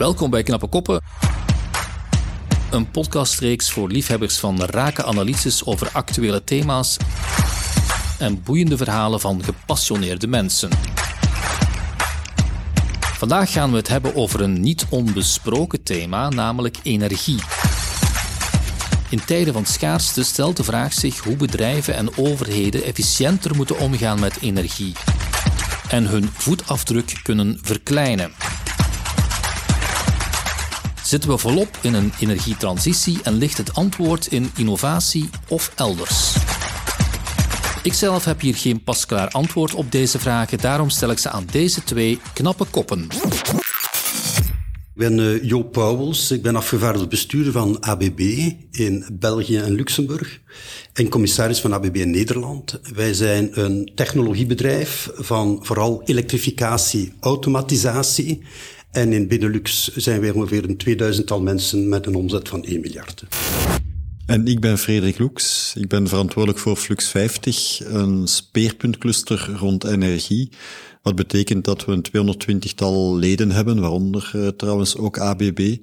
Welkom bij Knappe Koppen. Een podcastreeks voor liefhebbers van rake analyses over actuele thema's en boeiende verhalen van gepassioneerde mensen. Vandaag gaan we het hebben over een niet onbesproken thema, namelijk energie. In tijden van schaarste stelt de vraag zich hoe bedrijven en overheden efficiënter moeten omgaan met energie en hun voetafdruk kunnen verkleinen. Zitten we volop in een energietransitie en ligt het antwoord in innovatie of elders? Ikzelf heb hier geen pasklaar antwoord op deze vragen, daarom stel ik ze aan deze twee knappe koppen. Ik ben uh, Joop Pauwels, ik ben afgevaardigd bestuurder van ABB in België en Luxemburg en commissaris van ABB Nederland. Wij zijn een technologiebedrijf van vooral elektrificatie, automatisatie en in Benelux zijn wij ongeveer een 2000-tal mensen met een omzet van 1 miljard. En ik ben Frederik Loeks. Ik ben verantwoordelijk voor Flux 50, een speerpuntcluster rond energie. Wat betekent dat we een 220-tal leden hebben, waaronder uh, trouwens ook ABB,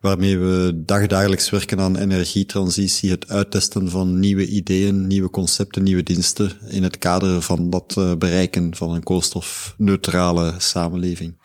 waarmee we dagdagelijks werken aan energietransitie, het uittesten van nieuwe ideeën, nieuwe concepten, nieuwe diensten in het kader van dat uh, bereiken van een koolstofneutrale samenleving.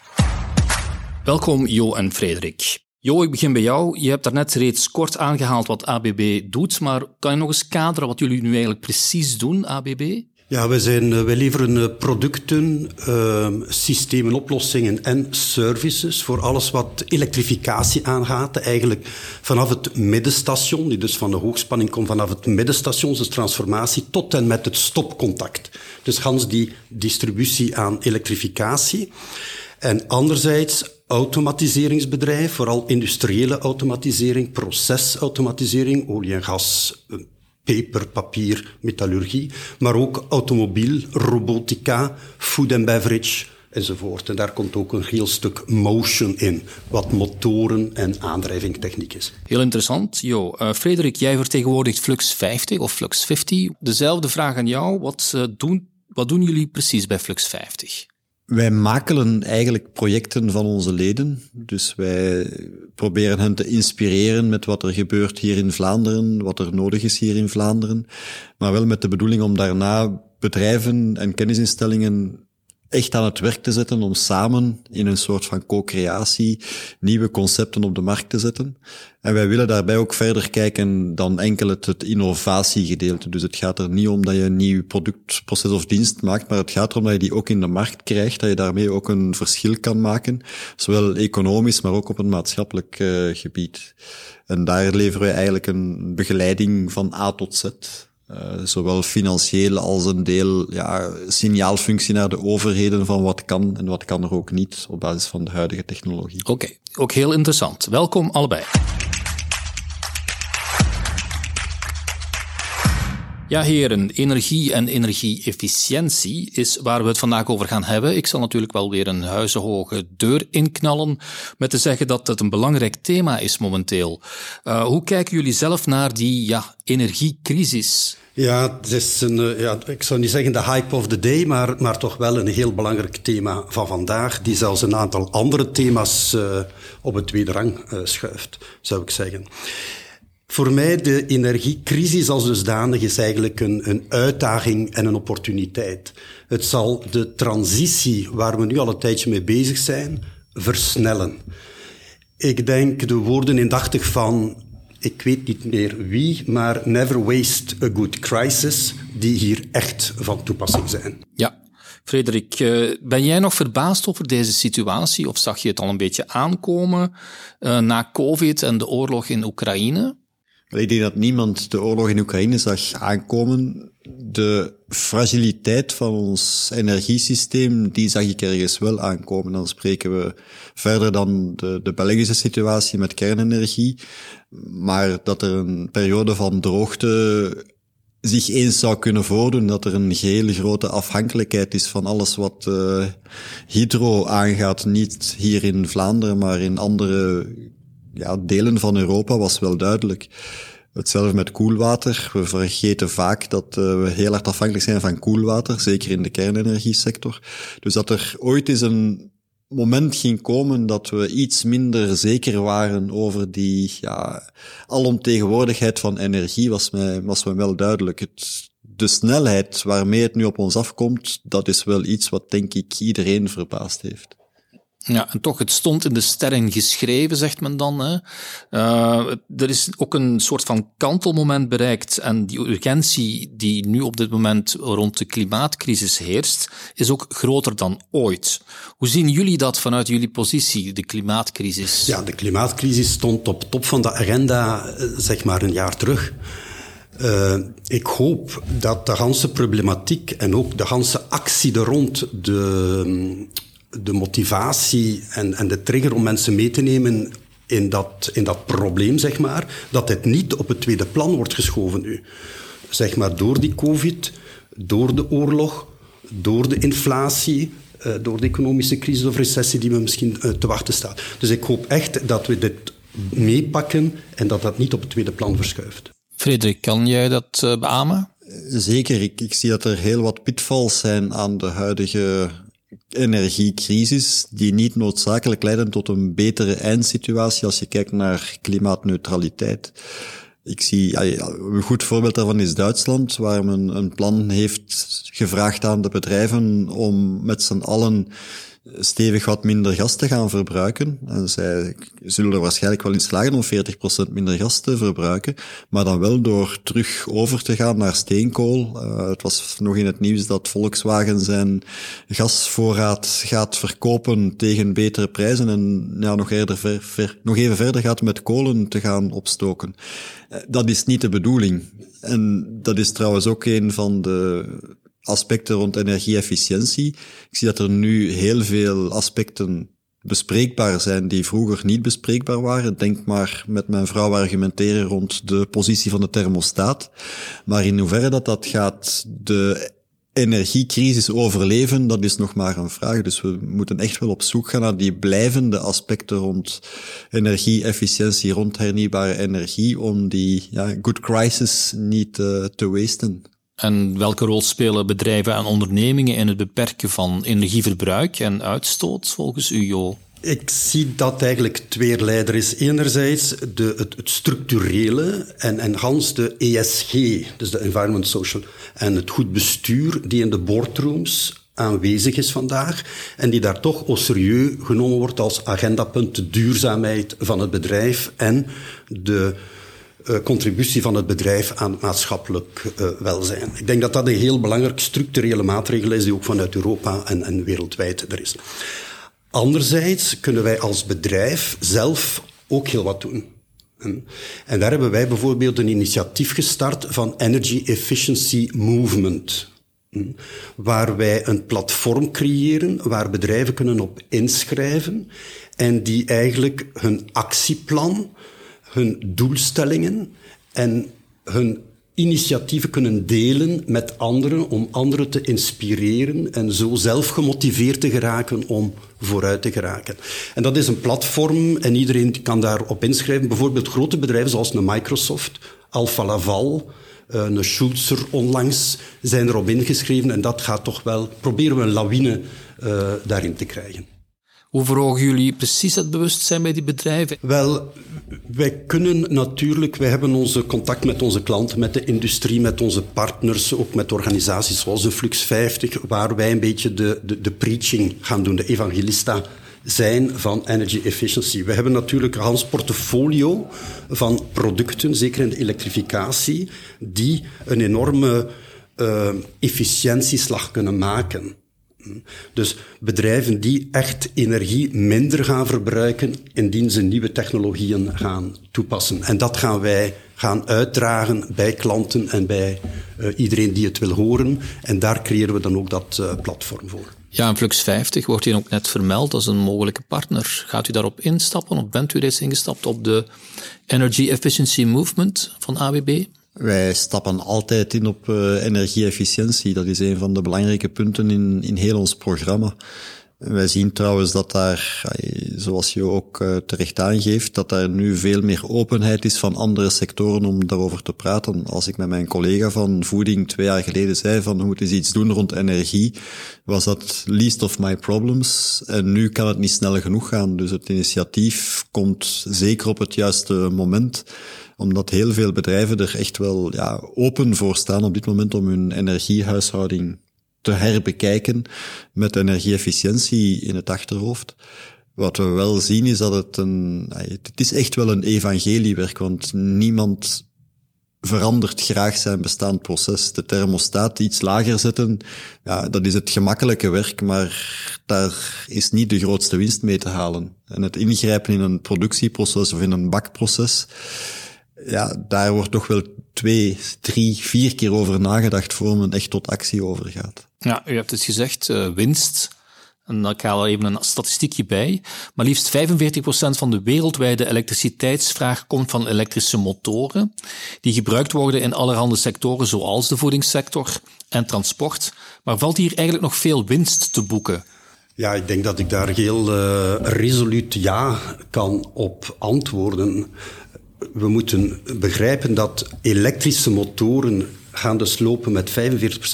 Welkom Jo en Frederik. Jo, ik begin bij jou. Je hebt daarnet reeds kort aangehaald wat ABB doet, maar kan je nog eens kaderen wat jullie nu eigenlijk precies doen, ABB? Ja, wij, zijn, eh, wij leveren eh, producten, uh, systemen, oplossingen en services voor alles wat elektrificatie aangaat. Eigenlijk vanaf het middenstation, die dus van de hoogspanning komt, vanaf het middenstation, dus transformatie, tot en met het stopcontact. Dus gans die distributie aan elektrificatie. En anderzijds automatiseringsbedrijf, vooral industriële automatisering, procesautomatisering, olie en gas, peper, papier, metallurgie, maar ook automobiel, robotica, food and beverage enzovoort. En daar komt ook een heel stuk motion in, wat motoren en aandrijvingtechniek is. Heel interessant. Jo, uh, Frederik, jij vertegenwoordigt Flux 50 of Flux 50. Dezelfde vraag aan jou. Wat, uh, doen, wat doen jullie precies bij Flux 50? Wij makelen eigenlijk projecten van onze leden. Dus wij proberen hen te inspireren met wat er gebeurt hier in Vlaanderen, wat er nodig is hier in Vlaanderen. Maar wel met de bedoeling om daarna bedrijven en kennisinstellingen echt aan het werk te zetten om samen in een soort van co-creatie nieuwe concepten op de markt te zetten. En wij willen daarbij ook verder kijken dan enkel het, innovatiegedeelte. Dus het gaat er niet om dat je een nieuw product, proces of dienst maakt, maar het gaat erom dat je die ook in de markt krijgt, dat je daarmee ook een verschil kan maken, zowel economisch, maar ook op een maatschappelijk uh, gebied. En daar leveren we eigenlijk een begeleiding van A tot Z. Uh, zowel financieel als een deel ja, signaalfunctie naar de overheden van wat kan en wat kan er ook niet op basis van de huidige technologie. Oké, ook heel interessant. Welkom allebei. Ja, heren, energie en energieefficiëntie is waar we het vandaag over gaan hebben. Ik zal natuurlijk wel weer een huizenhoge deur inknallen met te zeggen dat het een belangrijk thema is momenteel. Uh, hoe kijken jullie zelf naar die ja, energiecrisis? Ja, het is een, eh, ja, ik zou niet zeggen de hype of the day, maar, maar toch wel een heel belangrijk thema van vandaag, die zelfs een aantal andere thema's uh, op het tweede rang schuift, zou ik zeggen. Voor mij de energiecrisis als dusdanig is eigenlijk een, een uitdaging en een opportuniteit. Het zal de transitie waar we nu al een tijdje mee bezig zijn, versnellen. Ik denk de woorden indachtig van, ik weet niet meer wie, maar never waste a good crisis, die hier echt van toepassing zijn. Ja, Frederik, eh, ben jij nog verbaasd over deze situatie of zag je het al een beetje aankomen uh, na COVID en de oorlog in Oekraïne? Ik denk dat niemand de oorlog in Oekraïne zag aankomen. De fragiliteit van ons energiesysteem, die zag ik ergens wel aankomen. Dan spreken we verder dan de, de Belgische situatie met kernenergie. Maar dat er een periode van droogte zich eens zou kunnen voordoen dat er een hele grote afhankelijkheid is van alles wat uh, hydro aangaat. Niet hier in Vlaanderen, maar in andere ja, delen van Europa was wel duidelijk. Hetzelfde met koelwater. We vergeten vaak dat uh, we heel hard afhankelijk zijn van koelwater, zeker in de kernenergiesector. Dus dat er ooit eens een moment ging komen dat we iets minder zeker waren over die ja, alomtegenwoordigheid van energie, was mij, was wel duidelijk. De snelheid waarmee het nu op ons afkomt, dat is wel iets wat denk ik iedereen verbaasd heeft. Ja, en toch, het stond in de sterren geschreven, zegt men dan. Hè. Uh, er is ook een soort van kantelmoment bereikt en die urgentie die nu op dit moment rond de klimaatcrisis heerst, is ook groter dan ooit. Hoe zien jullie dat vanuit jullie positie, de klimaatcrisis? Ja, de klimaatcrisis stond op top van de agenda, eh, zeg maar, een jaar terug. Uh, ik hoop dat de ganse problematiek en ook de ganse actie er rond de de motivatie en, en de trigger om mensen mee te nemen in dat, in dat probleem, zeg maar, dat het niet op het tweede plan wordt geschoven nu. Zeg maar door die COVID, door de oorlog, door de inflatie, uh, door de economische crisis of recessie die we misschien uh, te wachten staat. Dus ik hoop echt dat we dit meepakken en dat dat niet op het tweede plan verschuift. Frederik, kan jij dat uh, beamen? Zeker. Ik, ik zie dat er heel wat pitfalls zijn aan de huidige energiecrisis die niet noodzakelijk leiden tot een betere eindsituatie als je kijkt naar klimaatneutraliteit. Ik zie, een goed voorbeeld daarvan is Duitsland, waar men een plan heeft gevraagd aan de bedrijven om met z'n allen stevig wat minder gas te gaan verbruiken. En zij zullen er waarschijnlijk wel in slagen om 40% minder gas te verbruiken, maar dan wel door terug over te gaan naar steenkool. Uh, het was nog in het nieuws dat Volkswagen zijn gasvoorraad gaat verkopen tegen betere prijzen en ja, nog, eerder ver, nog even verder gaat met kolen te gaan opstoken. Uh, dat is niet de bedoeling. En dat is trouwens ook een van de aspecten rond energieefficiëntie. Ik zie dat er nu heel veel aspecten bespreekbaar zijn die vroeger niet bespreekbaar waren. Denk maar met mijn vrouw argumenteren rond de positie van de thermostaat. Maar in hoeverre dat dat gaat de energiecrisis overleven, dat is nog maar een vraag. Dus we moeten echt wel op zoek gaan naar die blijvende aspecten rond energieefficiëntie, rond hernieuwbare energie, om die ja, good crisis niet uh, te wasten. En welke rol spelen bedrijven en ondernemingen in het beperken van energieverbruik en uitstoot volgens u, Jo? Ik zie dat eigenlijk tweerlei. Er is enerzijds de, het, het, structurele en, en gans de ESG, dus de Environment Social, en het goed bestuur die in de boardrooms aanwezig is vandaag en die daar toch au serieus genomen wordt als agendapunt de duurzaamheid van het bedrijf en de uh, contributie van het bedrijf aan het maatschappelijk uh, welzijn. Ik denk dat dat een heel belangrijk structurele maatregel is die ook vanuit Europa en, en wereldwijd er is. Anderzijds kunnen wij als bedrijf zelf ook heel wat doen. En daar hebben wij bijvoorbeeld een initiatief gestart van Energy Efficiency Movement. Waar wij een platform creëren waar bedrijven kunnen op inschrijven en die eigenlijk hun actieplan hun doelstellingen en hun initiatieven kunnen delen met anderen om anderen te inspireren en zo zelf gemotiveerd te geraken om vooruit te geraken. En dat is een platform en iedereen kan daarop inschrijven. Bijvoorbeeld grote bedrijven zoals Microsoft, Alfa Laval, eh, een Schulzer onlangs zijn erop ingeschreven en dat gaat toch wel, proberen we een lawine uh, daarin te krijgen. Hoe verhogen jullie precies het bewustzijn bij die bedrijven? Wel, wij kunnen natuurlijk, wij hebben onze contact met onze klanten, met de industrie, met onze partners, ook met organisaties zoals de Flux 50, waar wij een beetje de, de, de preaching gaan doen, de evangelista zijn van energy efficiency. We hebben natuurlijk een hans portfolio van producten, zeker in de elektrificatie, die een enorme uh, efficiëntieslag kunnen maken. Dus bedrijven die echt energie minder gaan verbruiken indien ze nieuwe technologieën gaan toepassen. En dat gaan wij gaan uitdragen bij klanten en bij uh, iedereen die het wil horen. En daar creëren we dan ook dat uh, platform voor. Ja, en Flux 50 wordt hier ook net vermeld als een mogelijke partner. Gaat u daarop instappen of bent u reeds ingestapt op de Energy Efficiency Movement van AWB? Wij stappen altijd in op uh, energieefficiëntie. Dat is een van de belangrijke punten in, in heel ons programma. Wij zien trouwens dat daar, zoals je ook uh, terecht aangeeft, dat daar nu veel meer openheid is van andere sectoren om daarover te praten. Als ik met mijn collega van voeding twee jaar geleden zei van we moeten iets doen rond energie, was dat least of my problems. En nu kan het niet snel genoeg gaan. Dus het initiatief komt zeker op het juiste moment omdat heel veel bedrijven er echt wel ja, open voor staan op dit moment om hun energiehuishouding te herbekijken met energieefficiëntie in het achterhoofd. Wat we wel zien is dat het een, het is echt wel een evangeliewerk, want niemand verandert graag zijn bestaand proces. De thermostaat iets lager zetten, ja, dat is het gemakkelijke werk, maar daar is niet de grootste winst mee te halen. En het ingrijpen in een productieproces of in een bakproces, ja, daar wordt toch wel twee, drie, vier keer over nagedacht voor men echt tot actie overgaat. Ja, u hebt het gezegd, uh, winst. En ik haal er even een statistiekje bij. Maar liefst 45% van de wereldwijde elektriciteitsvraag komt van elektrische motoren, die gebruikt worden in allerhande sectoren zoals de voedingssector en transport. Maar valt hier eigenlijk nog veel winst te boeken? Ja, ik denk dat ik daar heel uh, resoluut ja kan op antwoorden we moeten begrijpen dat elektrische motoren gaan dus lopen met 45%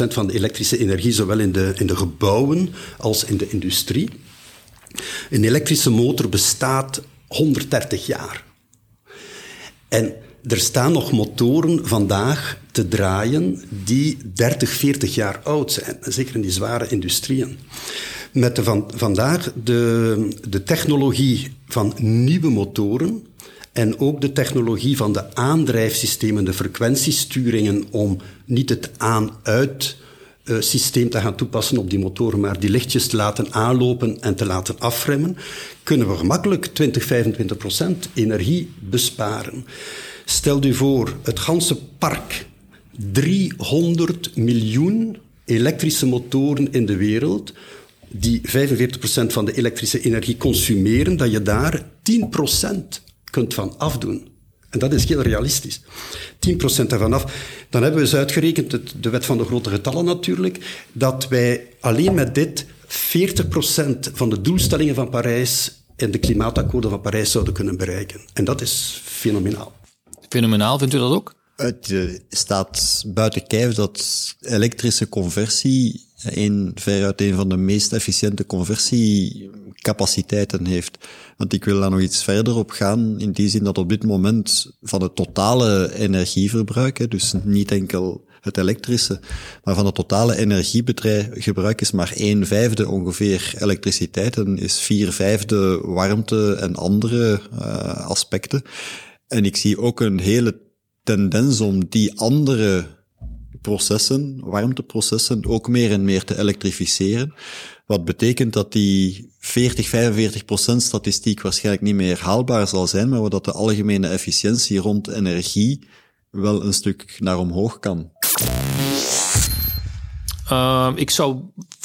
van de elektrische energie, zowel in de, in de gebouwen als in de industrie. Een elektrische motor bestaat 130 jaar. En er staan nog motoren vandaag te draaien die 30, 40 jaar oud zijn, zeker in die zware industrieën. Met van, vandaag de, de technologie van nieuwe motoren en ook de technologie van de aandrijfsystemen, de frequentiesturingen, om niet het aan-uit uh, systeem te gaan toepassen op die motoren, maar die lichtjes te laten aanlopen en te laten afremmen, kunnen we gemakkelijk 20, 25 procent energie besparen. Stel u voor, het ganse park, 300 miljoen elektrische motoren in de wereld, die 45% van de elektrische energie consumeren, dat je daar 10% kunt van afdoen. En dat is heel realistisch. 10% ervan af. Dan hebben we eens uitgerekend, de wet van de grote getallen natuurlijk, dat wij alleen met dit 40% van de doelstellingen van Parijs en de klimaatakkoorden van Parijs zouden kunnen bereiken. En dat is fenomenaal. Fenomenaal, vindt u dat ook? Het eh, staat buiten kijf dat elektrische conversie een, veruit een van de meest efficiënte conversiecapaciteiten heeft. Want ik wil daar nog iets verder op gaan, in die zin dat op dit moment van het totale energieverbruik, dus niet enkel het elektrische, maar van het totale energiegebruik is maar een vijfde ongeveer elektriciteit en is vier vijfde warmte en andere uh, aspecten. En ik zie ook een hele tendens om die andere processen, warmteprocessen, ook meer en meer te elektrificeren. Wat betekent dat die 40, 45 procent statistiek waarschijnlijk niet meer haalbaar zal zijn, maar dat de algemene efficiëntie rond energie wel een stuk naar omhoog kan. Uh, ik zou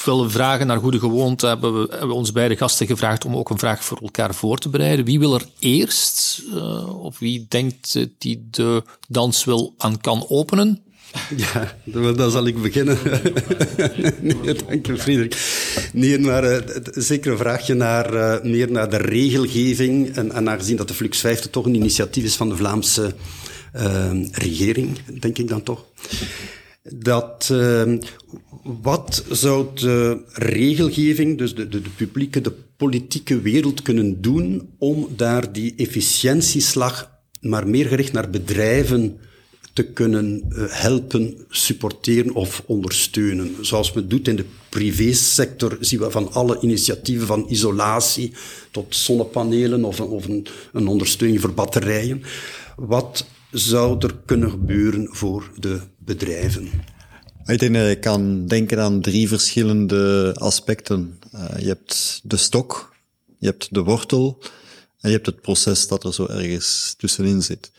willen vragen naar goede gewoonte. Hebben we hebben onze beide gasten gevraagd om ook een vraag voor elkaar voor te bereiden. Wie wil er eerst, uh, of wie denkt die de dans wil aan kan openen? Ja, dan zal ik beginnen. nee, dank je, Frederik. Nee, maar uh, zeker een vraagje naar, uh, meer naar de regelgeving. En, en aangezien dat de Flux 50 toch een initiatief is van de Vlaamse uh, regering, denk ik dan toch. Dat wat zou de regelgeving, dus de, de, de publieke, de politieke wereld kunnen doen om daar die efficiëntieslag maar meer gericht naar bedrijven te kunnen eh, helpen, supporteren of ondersteunen. Zoals men doet in de privésector zien we van alle initiatieven van isolatie tot zonnepanelen of, of een, een ondersteuning voor batterijen. Wat zou er kunnen gebeuren voor de bedrijven? Ik denk dat je kan denken aan drie verschillende aspecten. Uh, je hebt de stok, je hebt de wortel en je hebt het proces dat er zo ergens tussenin zit.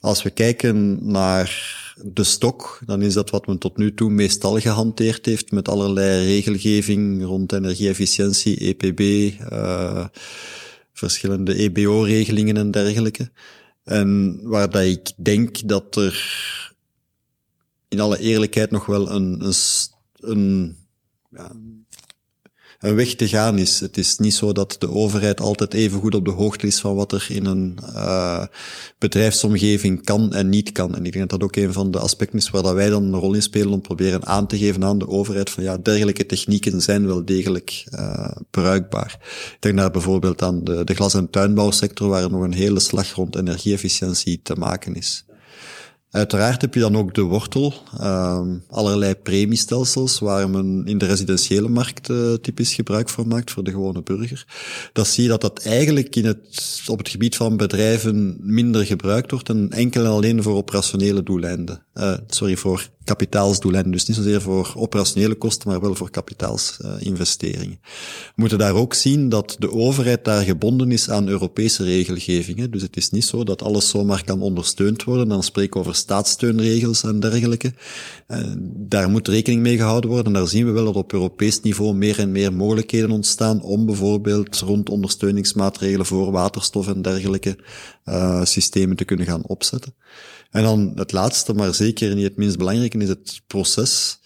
Als we kijken naar de stok, dan is dat wat men tot nu toe meestal gehanteerd heeft met allerlei regelgeving rond energieefficiëntie, EPB, uh, verschillende EBO-regelingen en dergelijke. En waar dat ik denk dat er in alle eerlijkheid nog wel een, een, een ja, een weg te gaan is. Het is niet zo dat de overheid altijd even goed op de hoogte is van wat er in een uh, bedrijfsomgeving kan en niet kan. En ik denk dat dat ook een van de aspecten is waar dat wij dan een rol in spelen om proberen aan te geven aan de overheid van ja, dergelijke technieken zijn wel degelijk uh, bruikbaar. Ik denk daar bijvoorbeeld aan de, de glas- en tuinbouwsector waar nog een hele slag rond energieefficiëntie te maken is. Uiteraard heb je dan ook de wortel, um, allerlei premiestelsels waar men in de residentiële markt uh, typisch gebruik van maakt voor de gewone burger. Dat zie je dat dat eigenlijk in het, op het gebied van bedrijven minder gebruikt wordt en enkel en alleen voor operationele doeleinden. Uh, sorry, voor kapitaalsdoeleinden. Dus niet zozeer voor operationele kosten, maar wel voor kapitaalsinvesteringen. We moeten daar ook zien dat de overheid daar gebonden is aan Europese regelgevingen. Dus het is niet zo dat alles zomaar kan ondersteund worden. Dan spreek over staatssteunregels en dergelijke. Eh, daar moet rekening mee gehouden worden. En daar zien we wel dat op Europees niveau meer en meer mogelijkheden ontstaan om bijvoorbeeld rond ondersteuningsmaatregelen voor waterstof en dergelijke uh, systemen te kunnen gaan opzetten. En dan het laatste, maar zeker niet het minst belangrijke, is het proces,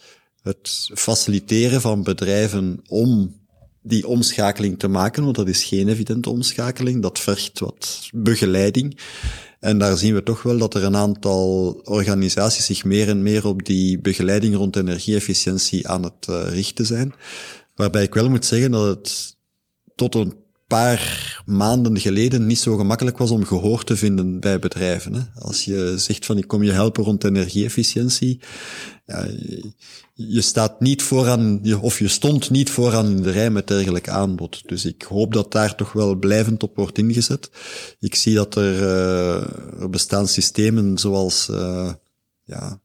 het faciliteren van bedrijven om die omschakeling te maken, want dat is geen evidente omschakeling, dat vergt wat begeleiding. En daar zien we toch wel dat er een aantal organisaties zich meer en meer op die begeleiding rond energieefficiëntie aan het uh, richten zijn. Waarbij ik wel moet zeggen dat het tot een paar maanden geleden niet zo gemakkelijk was om gehoor te vinden bij bedrijven. Hè. Als je zegt van ik kom je helpen rond energieefficiëntie, je staat niet vooraan, of je stond niet vooraan in de rij met dergelijk aanbod. Dus ik hoop dat daar toch wel blijvend op wordt ingezet. Ik zie dat er, uh, bestaan systemen zoals uh, ja,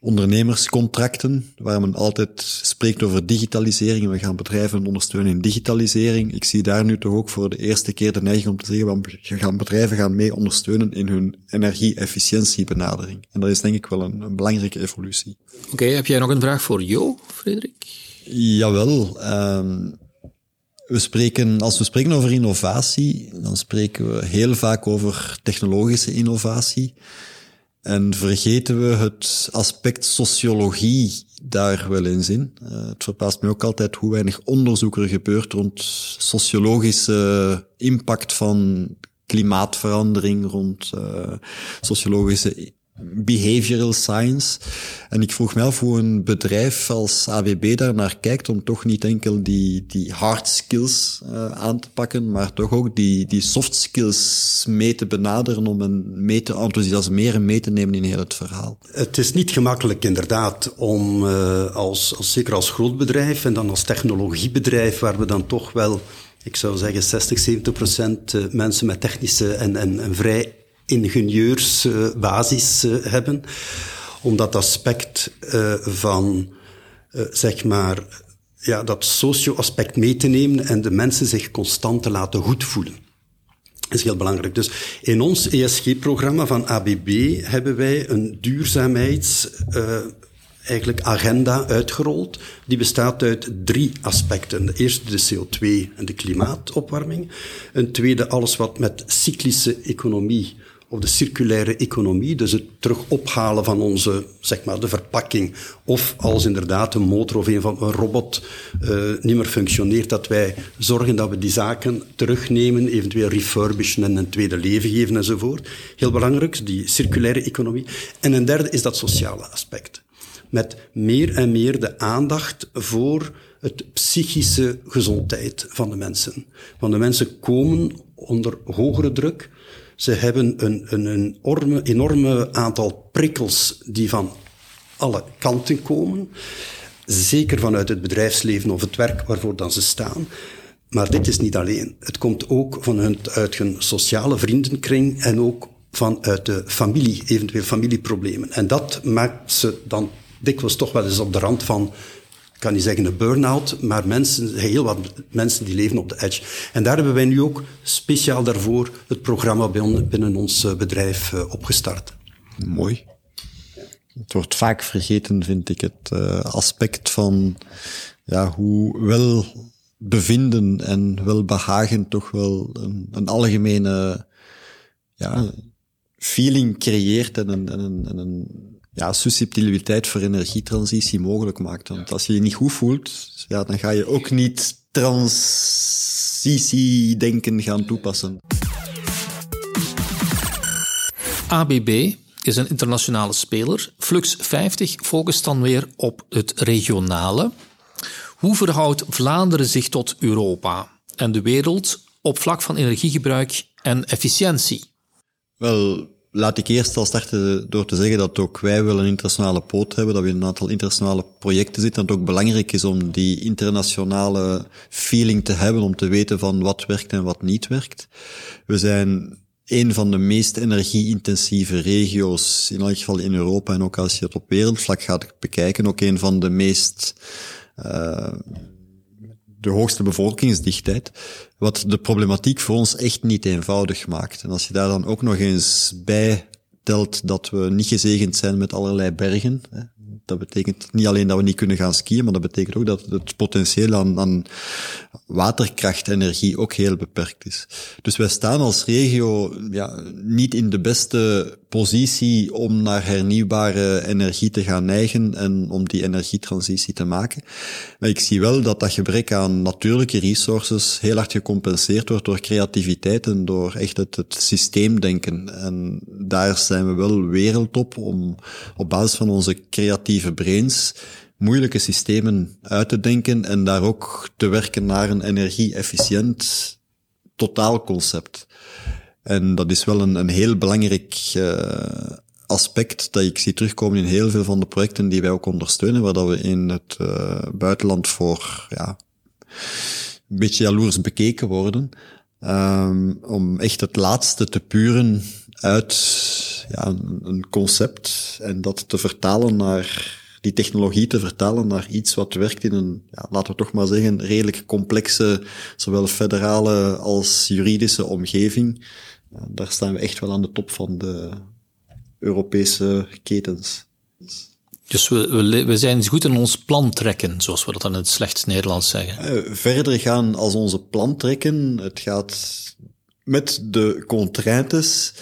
ondernemerscontracten, waar men altijd spreekt over digitalisering. We gaan bedrijven ondersteunen in digitalisering. Ik zie daar nu toch ook voor de eerste keer de neiging om te zeggen, we gaan bedrijven gaan mee ondersteunen in hun energie-efficiëntiebenadering. En dat is denk ik wel een, een belangrijke evolutie. Oké, heb jij nog een vraag voor Jo, Frederik? Jawel. Um, we spreken, als we spreken over innovatie, dan spreken we heel vaak over technologische innovatie. En vergeten we het aspect sociologie daar wel eens in. Uh, het verbaast me ook altijd hoe weinig onderzoek er gebeurt rond sociologische impact van klimaatverandering, rond uh, sociologische behavioral science. En ik vroeg me af hoe een bedrijf als AWB daar naar kijkt om toch niet enkel die, die hard skills uh, aan te pakken, maar toch ook die, die soft skills mee te benaderen om een mee te enthousiasmeren, mee te nemen in heel het verhaal. Het is niet gemakkelijk inderdaad om uh, als, als, zeker als groot bedrijf en dan als technologiebedrijf, waar we dan toch wel ik zou zeggen 60, 70 procent eh, mensen met technische en, en, en vrij ingenieursbasis uh, hebben. Om dat aspect uh, van, uh, zeg maar, ja, dat socio-aspect mee te nemen en de mensen zich constant te laten goed voelen. Dat is heel belangrijk. Dus in ons ESG-programma van ABB hebben wij een duurzaamheids eigenlijk agenda uitgerold. Die bestaat uit drie aspecten. De eerste de CO2 en de klimaatopwarming. Een tweede alles wat met cyclische economie of de circulaire economie, dus het terug ophalen van onze, zeg maar, de verpakking, of als inderdaad een motor of een van een robot uh, niet meer functioneert, dat wij zorgen dat we die zaken terugnemen, eventueel refurbishen en een tweede leven geven enzovoort. Heel belangrijk, die circulaire economie. En een derde is dat sociale aspect. Met meer en meer de aandacht voor het psychische gezondheid van de mensen. Want de mensen komen onder hogere druk, ze hebben een, een, een enorme, enorme aantal prikkels die van alle kanten komen. Zeker vanuit het bedrijfsleven of het werk waarvoor dan ze staan. Maar dit is niet alleen. Het komt ook vanuit uit hun sociale vriendenkring en ook vanuit de familie, eventueel familieproblemen. En dat maakt ze dan dikwijls toch wel eens op de rand van ik kan niet zeggen een burn-out, maar mensen, heel wat mensen die leven op de edge. En daar hebben wij nu ook speciaal daarvoor het programma binnen ons eh, bedrijf eh, opgestart. Mooi. Het wordt vaak vergeten, vind ik, het uh, aspect van ja, hoe wel bevinden en welbehagen toch wel een, een algemene ja, feeling creëert en een, en een, en een ja, susceptibiliteit voor energietransitie mogelijk maakt. Want als je je niet goed voelt, ja, dan ga je ook niet transitiedenken gaan toepassen. ABB is een internationale speler. Flux 50 focust dan weer op het regionale. Hoe verhoudt Vlaanderen zich tot Europa en de wereld op vlak van energiegebruik en efficiëntie? Wel, laat ik eerst al starten door te zeggen dat ook wij wel een internationale poot hebben, dat we in een aantal internationale projecten zitten, dat het ook belangrijk is om die internationale feeling te hebben, om te weten van wat werkt en wat niet werkt. We zijn een van de meest energie-intensieve regio's, in elk geval in Europa en ook als je het op wereldvlak gaat bekijken, ook een van de meest uh, de hoogste bevolkingsdichtheid, wat de problematiek voor ons echt niet eenvoudig maakt. En als je daar dan ook nog eens bij telt dat we niet gezegend zijn met allerlei bergen, dat betekent niet alleen dat we niet kunnen gaan skiën, maar dat betekent ook dat het potentieel aan, aan waterkrachtenergie ook heel beperkt is. Dus wij staan als regio ja, niet in de beste positie om naar hernieuwbare energie te gaan neigen en om die energietransitie te maken. Maar ik zie wel dat dat gebrek aan natuurlijke resources heel hard gecompenseerd wordt door creativiteit en door echt het, systeemdenken. En daar zijn we wel wereldtop om op basis van onze creatieve brains moeilijke systemen uit te denken en daar ook te werken naar een energie-efficiënt totaalconcept. En dat is wel een, een heel belangrijk uh, aspect dat ik zie terugkomen in heel veel van de projecten die wij ook ondersteunen, waar dat we in het uh, buitenland voor ja, een beetje jaloers bekeken worden. Um, om echt het laatste te puren uit ja, een concept en dat te vertalen naar die technologie te vertalen naar iets wat werkt in een, ja, laten we toch maar zeggen, redelijk complexe, zowel federale als juridische omgeving. Daar staan we echt wel aan de top van de Europese ketens. Dus we, we, we zijn goed in ons plan trekken, zoals we dat dan in het slechts Nederlands zeggen. Uh, verder gaan als onze plan trekken. Het gaat met de contraintes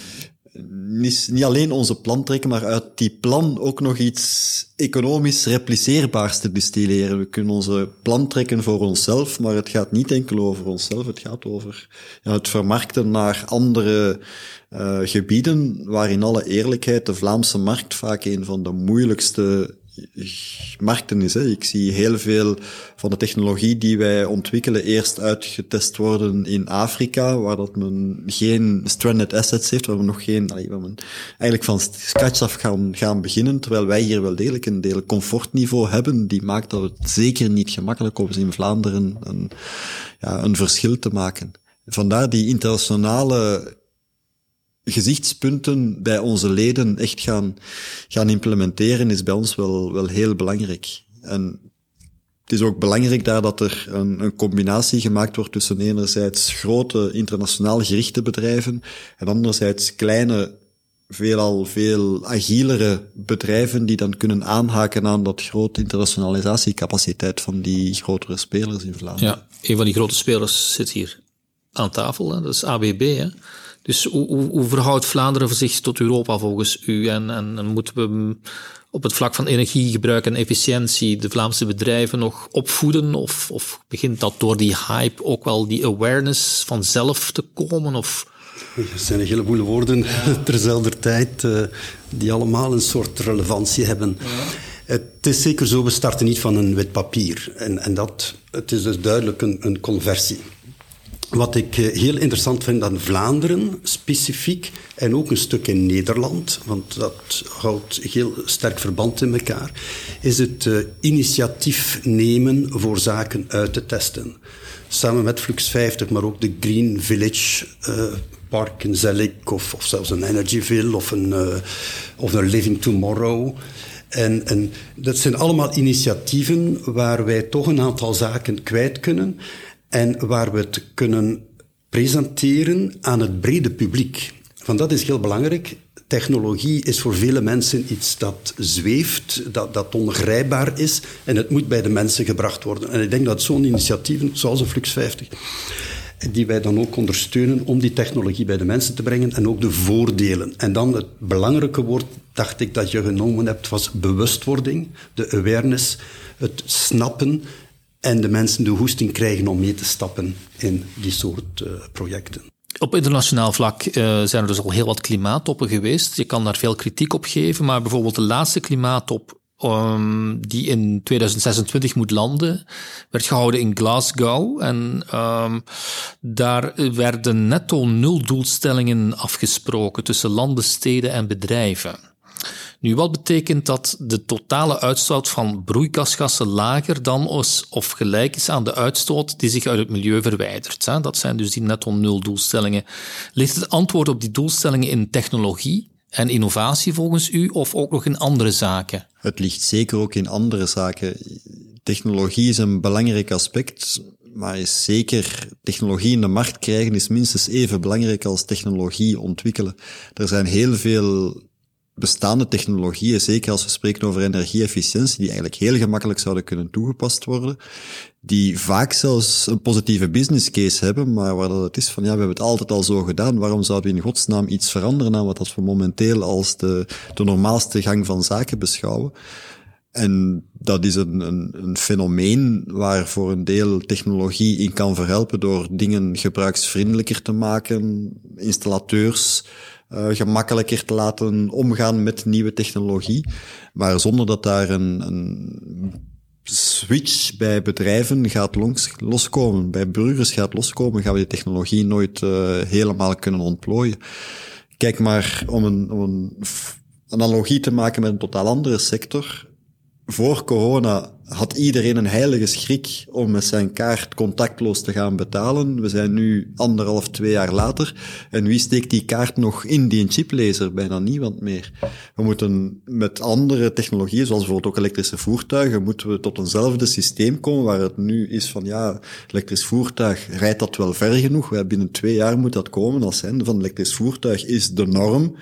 niet, niet alleen onze plan trekken, maar uit die plan ook nog iets economisch repliceerbaars te distilleren. We kunnen onze plan trekken voor onszelf, maar het gaat niet enkel over onszelf, het gaat over ja, het vermarkten naar andere uh, gebieden, waar in alle eerlijkheid de Vlaamse markt vaak een van de moeilijkste markten is. Hè. Ik zie heel veel van de technologie die wij ontwikkelen eerst uitgetest worden in Afrika, waar dat men geen stranded assets heeft, waar we nog geen, waar we eigenlijk van scratch af gaan, gaan beginnen, terwijl wij hier wel degelijk een deel comfortniveau hebben, die maakt dat het zeker niet gemakkelijk is in Vlaanderen een, ja, een verschil te maken. Vandaar die internationale gezichtspunten bij onze leden echt gaan, gaan implementeren, is bij ons wel, wel heel belangrijk. En het is ook belangrijk daar dat er een, een combinatie gemaakt wordt tussen enerzijds grote internationaal gerichte bedrijven en anderzijds kleine, veelal veel agilere bedrijven die dan kunnen aanhaken aan dat grote internationalisatiecapaciteit van die grotere spelers in Vlaanderen. Ja, een van die grote spelers zit hier aan tafel, hè? dat is ABB. Hè? Dus hoe, hoe, hoe, verhoudt Vlaanderen zich tot Europa volgens u? En, en, en, moeten we op het vlak van energiegebruik en efficiëntie de Vlaamse bedrijven nog opvoeden? Of, of begint dat door die hype ook wel die awareness vanzelf te komen? Of... Er zijn een heleboel woorden ja. terzelfde tijd uh, die allemaal een soort relevantie hebben. Ja. Het is zeker zo, we starten niet van een wit papier. En, en dat, het is dus duidelijk een, een conversie. Wat ik eh, heel interessant vind aan Vlaanderen specifiek en ook een stuk in Nederland, want dat houdt heel sterk verband in elkaar, is het uh, initiatief nemen voor zaken uit te testen. Samen met Flux 50, maar ook de Green Village uh, Park in Zelik of, zelfs een Energyville of een, of een Living Tomorrow. En, en dat zijn allemaal initiatieven waar wij toch een aantal zaken kwijt kunnen en waar we het kunnen presenteren aan het brede publiek. Want dat is heel belangrijk. Technologie is voor vele mensen iets dat zweeft, dat, dat ongrijpbaar is en het moet bij de mensen gebracht worden. En ik denk dat zo'n initiatieven, zoals de Flux 50, die wij dan ook ondersteunen om die technologie bij de mensen te brengen en ook de voordelen. En dan het belangrijke woord, dacht ik, dat je genomen hebt, was bewustwording, de awareness, het snappen en de mensen de hoesting krijgen om mee te stappen in die soort uh, projecten. Op internationaal vlak uh, zijn er dus al heel wat klimaattoppen geweest. Je kan daar veel kritiek op geven, maar bijvoorbeeld de laatste klimaattop um, die in 2026 moet landen, werd gehouden in Glasgow. En um, daar werden netto nul doelstellingen afgesproken tussen landen, steden en bedrijven. Nu, wat betekent dat de totale uitstoot van broeikasgassen lager dan of gelijk is aan de uitstoot die zich uit het milieu verwijdert? Dat zijn dus die netto nul doelstellingen. Ligt het antwoord op die doelstellingen in technologie? en innovatie volgens u of ook nog in andere zaken? Het ligt zeker ook in andere zaken. Technologie is een belangrijk aspect, maar is zeker technologie in de markt krijgen is minstens even belangrijk als technologie ontwikkelen. Er zijn heel veel bestaande technologieën, zeker als we spreken over energieefficiëntie, die eigenlijk heel gemakkelijk zouden kunnen toegepast worden, die vaak zelfs een positieve business case hebben, maar waar dat het is van, ja, we hebben het altijd al zo gedaan, waarom zouden we in godsnaam iets veranderen aan wat we momenteel als de, de normaalste gang van zaken beschouwen? En dat is een, een, een fenomeen waar voor een deel technologie in kan verhelpen door dingen gebruiksvriendelijker te maken, installateurs, uh, gemakkelijker te laten omgaan met nieuwe technologie, maar zonder dat daar een, een switch bij bedrijven gaat los, loskomen, bij burgers gaat loskomen, gaan we die technologie nooit uh, helemaal kunnen ontplooien. Kijk maar, om een, om een analogie te maken met een totaal andere sector. Voor corona had iedereen een heilige schrik om met zijn kaart contactloos te gaan betalen. We zijn nu anderhalf, twee jaar later. En wie steekt die kaart nog in die chiplezer? Bijna niemand meer. We moeten met andere technologieën, zoals bijvoorbeeld ook elektrische voertuigen, moeten we tot eenzelfde systeem komen waar het nu is van ja, elektrisch voertuig, rijdt dat wel ver genoeg? Binnen twee jaar moet dat komen als zijn van elektrisch voertuig is de norm.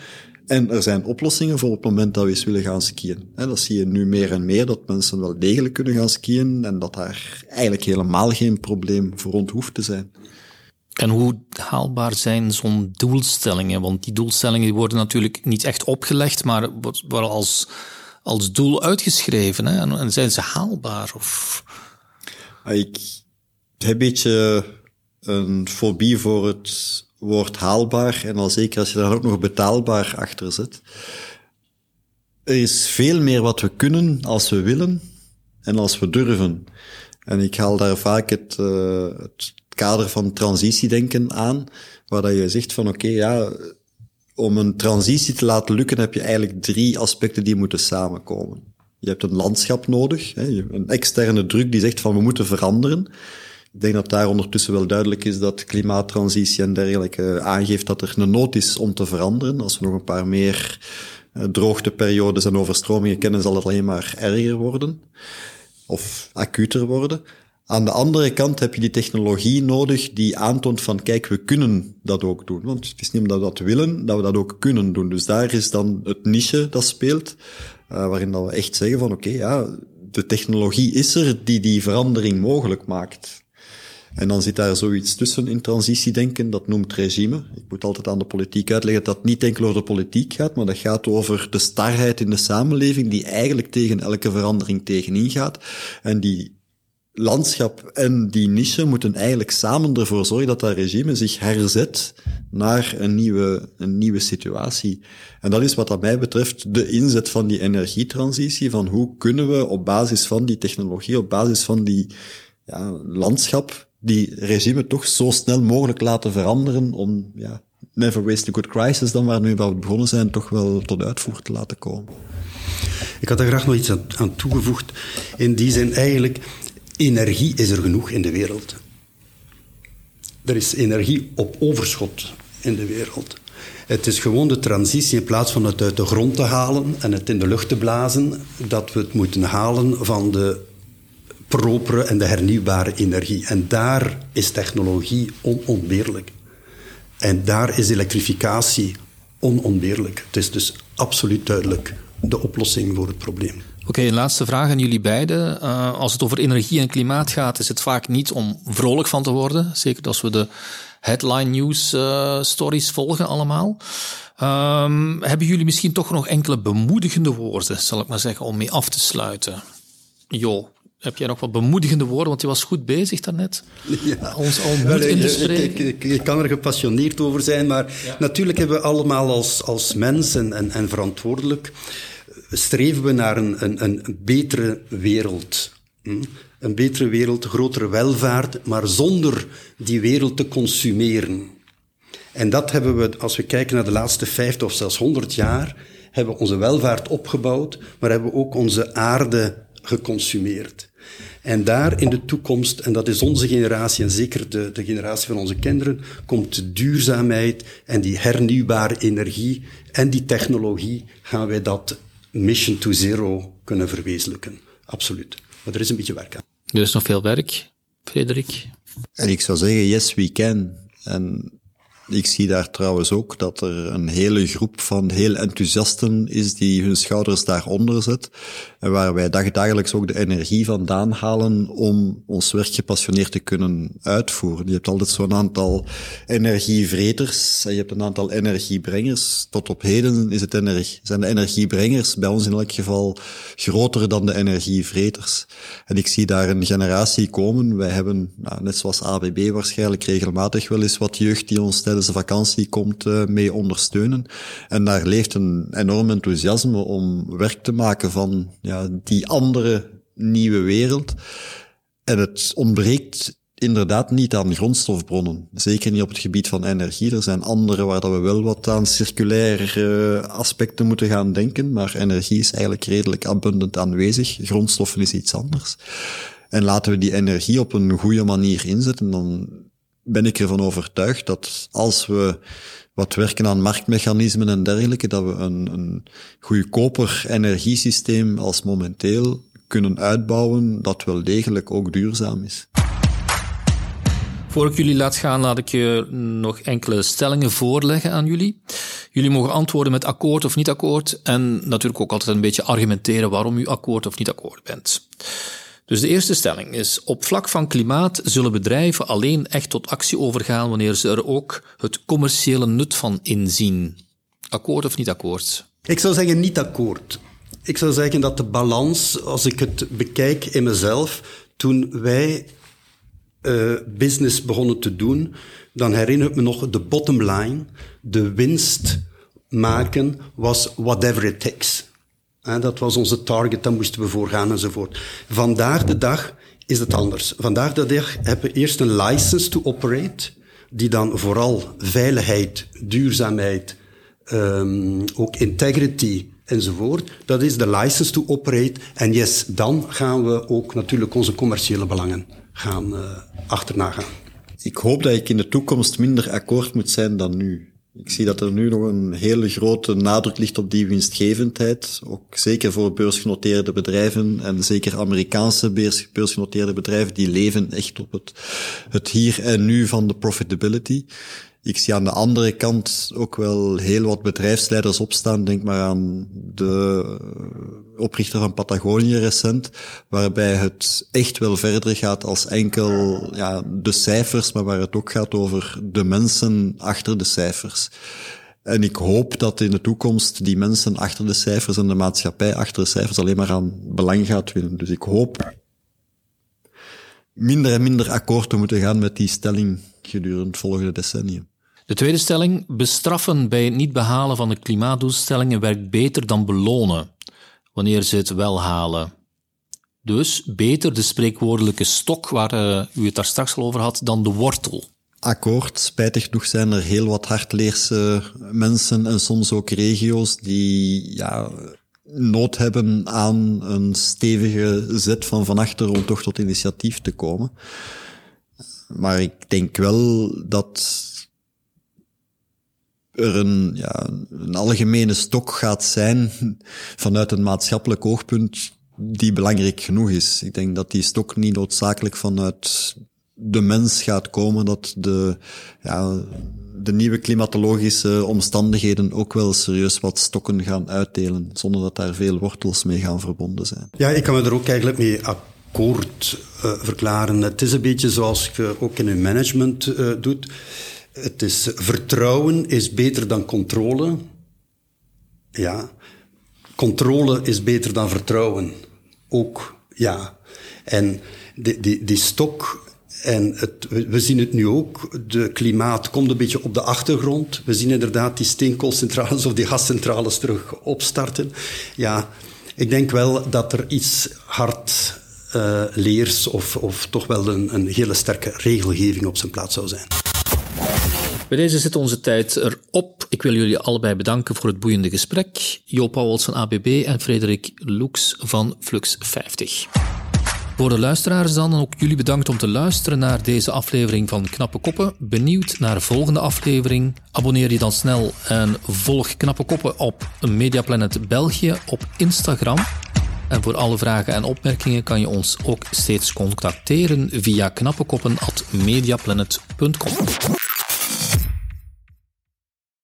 En er zijn oplossingen voor op het moment dat we eens willen gaan skiën. dat zie je nu meer en meer, dat mensen wel degelijk kunnen gaan skiën en dat daar eigenlijk helemaal geen probleem voor rond hoeft te zijn. En hoe haalbaar zijn zo'n doelstellingen? Want die doelstellingen worden natuurlijk niet echt opgelegd, maar worden als, als doel uitgeschreven. Hè? En zijn ze haalbaar? Of... Ik heb een beetje een fobie voor het woord haalbaar en al zeker als je daar ook nog betaalbaar achter zet. Er is veel meer wat we kunnen als we willen en als we durven. En ik haal daar vaak het, het kader van transitiedenken aan, waar dat je zegt van oké, ja, om een transitie te laten lukken heb je eigenlijk drie aspecten die moeten samenkomen. Je hebt een landschap nodig, een externe druk die zegt van we moeten veranderen. Ik denk dat daar ondertussen wel duidelijk is dat klimaattransitie en dergelijke aangeeft dat er een nood is om te veranderen. Als we nog een paar meer eh, droogteperiodes en overstromingen kennen, zal het alleen maar erger worden. Of acuter worden. Aan de andere kant heb je die technologie nodig die aantoont van kijk, we kunnen dat ook doen. Want het is niet omdat we dat willen, dat we dat ook kunnen doen. Dus daar is dan het niche dat speelt, uh, waarin dat we echt zeggen van oké, ja, de technologie is er die die verandering mogelijk maakt. En dan zit daar zoiets tussen in transitiedenken, dat noemt regime. Ik moet altijd aan de politiek uitleggen dat dat niet enkel over de politiek gaat, maar dat gaat over de starheid in de samenleving die eigenlijk tegen elke verandering tegenin gaat. En die landschap en die niche moeten eigenlijk samen ervoor zorgen dat dat regime zich herzet naar een nieuwe, een nieuwe situatie. En dat is wat dat mij betreft de inzet van die energietransitie, van hoe kunnen we op basis van die technologie, op basis van die ja, landschap, die regime toch zo snel mogelijk laten veranderen om, ja, never waste a good crisis dan waar nu we begonnen zijn, toch wel tot uitvoer te laten komen. Ik had daar graag nog iets aan, aan toegevoegd. In die zin eigenlijk, energie is er genoeg in de wereld. Er is energie op overschot in de wereld. Het is gewoon de transitie in plaats van het uit de grond te halen en het in de lucht te blazen, dat we het moeten halen van de propere en de hernieuwbare energie. En daar is technologie onontbeerlijk. En daar is elektrificatie onontbeerlijk. Het is dus absoluut duidelijk de oplossing voor het probleem. Oké, een laatste vraag aan jullie beiden. Uh, als het over energie en klimaat gaat, is het vaak niet om vrolijk van te worden. Zeker als we de headline news uh, stories volgen allemaal. Um, hebben jullie misschien toch nog enkele bemoedigende woorden, zal ik maar zeggen, om mee af te sluiten? Jo, heb jij nog wat bemoedigende woorden? Want je was goed bezig daarnet. Ja. Ons al moed in te spreken. Ik, ik, ik, kan er gepassioneerd over zijn, maar ja. natuurlijk hebben we allemaal als, als mens en, en, en verantwoordelijk streven we naar een, een, een betere wereld. Hm? Een betere wereld, grotere welvaart, maar zonder die wereld te consumeren. En dat hebben we, als we kijken naar de laatste 50 of zelfs 100 jaar, hebben we onze welvaart opgebouwd, maar hebben we ook onze aarde geconsumeerd. En daar in de toekomst, en dat is onze generatie en zeker de, de generatie van onze kinderen, komt de duurzaamheid en die hernieuwbare energie en die technologie, gaan wij dat mission to zero kunnen verwezenlijken. Absoluut. Maar er is een beetje werk aan. Er is nog veel werk, Frederik. En ik zou zeggen, yes, we can. En ik zie daar trouwens ook dat er een hele groep van heel enthousiasten is die hun schouders daaronder zet. En waar wij dagelijks ook de energie vandaan halen om ons werk gepassioneerd te kunnen uitvoeren. Je hebt altijd zo'n aantal energievreters en je hebt een aantal energiebrengers. Tot op heden is het energie, zijn de energiebrengers bij ons in elk geval groter dan de energievreters. En ik zie daar een generatie komen. Wij hebben, nou, net zoals ABB waarschijnlijk, regelmatig wel eens wat jeugd die ons de vakantie komt uh, mee ondersteunen. En daar leeft een enorm enthousiasme om werk te maken van ja, die andere nieuwe wereld. En het ontbreekt inderdaad niet aan grondstofbronnen. Zeker niet op het gebied van energie. Er zijn andere waar dat we wel wat aan circulaire aspecten moeten gaan denken, maar energie is eigenlijk redelijk abundant aanwezig. Grondstoffen is iets anders. En laten we die energie op een goede manier inzetten, dan ben ik ervan overtuigd dat als we wat werken aan marktmechanismen en dergelijke, dat we een, een goedkoper energiesysteem als momenteel kunnen uitbouwen dat wel degelijk ook duurzaam is. Voor ik jullie laat gaan, laat ik je nog enkele stellingen voorleggen aan jullie. Jullie mogen antwoorden met akkoord of niet akkoord en natuurlijk ook altijd een beetje argumenteren waarom u akkoord of niet akkoord bent. Dus de eerste stelling is: op vlak van klimaat zullen bedrijven alleen echt tot actie overgaan wanneer ze er ook het commerciële nut van inzien. Akkoord of niet akkoord? Ik zou zeggen niet akkoord. Ik zou zeggen dat de balans, als ik het bekijk in mezelf, toen wij uh, business begonnen te doen, dan herinner ik me nog de bottom line, de winst maken was whatever it takes. Dat was onze target, daar moesten we voor gaan enzovoort. Vandaag de dag is het anders. Vandaag de dag hebben we eerst een license to operate, die dan vooral veiligheid, duurzaamheid, um, ook integrity enzovoort. Dat is de license to operate. En yes, dan gaan we ook natuurlijk onze commerciële belangen gaan uh, achterna gaan. Ik hoop dat ik in de toekomst minder akkoord moet zijn dan nu. Ik zie dat er nu nog een hele grote nadruk ligt op die winstgevendheid. Ook zeker voor beursgenoteerde bedrijven en zeker Amerikaanse beursgenoteerde bedrijven, die leven echt op het, het hier en nu van de profitability. Ik zie aan de andere kant ook wel heel wat bedrijfsleiders opstaan. Denk maar aan de oprichter van Patagonië recent, waarbij het echt wel verder gaat als enkel ja, de cijfers, maar waar het ook gaat over de mensen achter de cijfers. En ik hoop dat in de toekomst die mensen achter de cijfers en de maatschappij achter de cijfers alleen maar aan belang gaat winnen. Dus ik hoop minder en minder akkoord te moeten gaan met die stelling gedurende het volgende decennium. De tweede stelling, bestraffen bij het niet behalen van de klimaatdoelstellingen werkt beter dan belonen wanneer ze het wel halen. Dus beter de spreekwoordelijke stok waar uh, u het daar straks al over had dan de wortel. Akkoord. Spijtig genoeg zijn er heel wat hardleerse mensen en soms ook regio's die ja, nood hebben aan een stevige zet van van achter om toch tot initiatief te komen. Maar ik denk wel dat er een, ja, een algemene stok gaat zijn vanuit een maatschappelijk oogpunt die belangrijk genoeg is. Ik denk dat die stok niet noodzakelijk vanuit de mens gaat komen, dat de, ja, de nieuwe klimatologische omstandigheden ook wel serieus wat stokken gaan uitdelen, zonder dat daar veel wortels mee gaan verbonden zijn. Ja, ik kan me er ook eigenlijk mee akkoord uh, verklaren. Het is een beetje zoals je ook in een management uh, doet. Het is vertrouwen is beter dan controle. Ja, controle is beter dan vertrouwen. Ook, ja. En die, die, stok en het, we zien het nu ook. De klimaat komt een beetje op de achtergrond. We zien inderdaad die steenkoolcentrales of die gascentrales terug opstarten. Ja, ik denk wel dat er iets hard uh, leers of, of toch wel een, een hele sterke regelgeving op zijn plaats zou zijn. Bij deze zit onze tijd erop. Ik wil jullie allebei bedanken voor het boeiende gesprek. Jo Pauwels van ABB en Frederik Loeks van Flux 50. Voor de luisteraars dan ook jullie bedankt om te luisteren naar deze aflevering van Knappe Koppen. Benieuwd naar de volgende aflevering? Abonneer je dan snel en volg Knappe Koppen op Mediaplanet België op Instagram. En voor alle vragen en opmerkingen kan je ons ook steeds contacteren via knappekoppen.mediaplanet.com.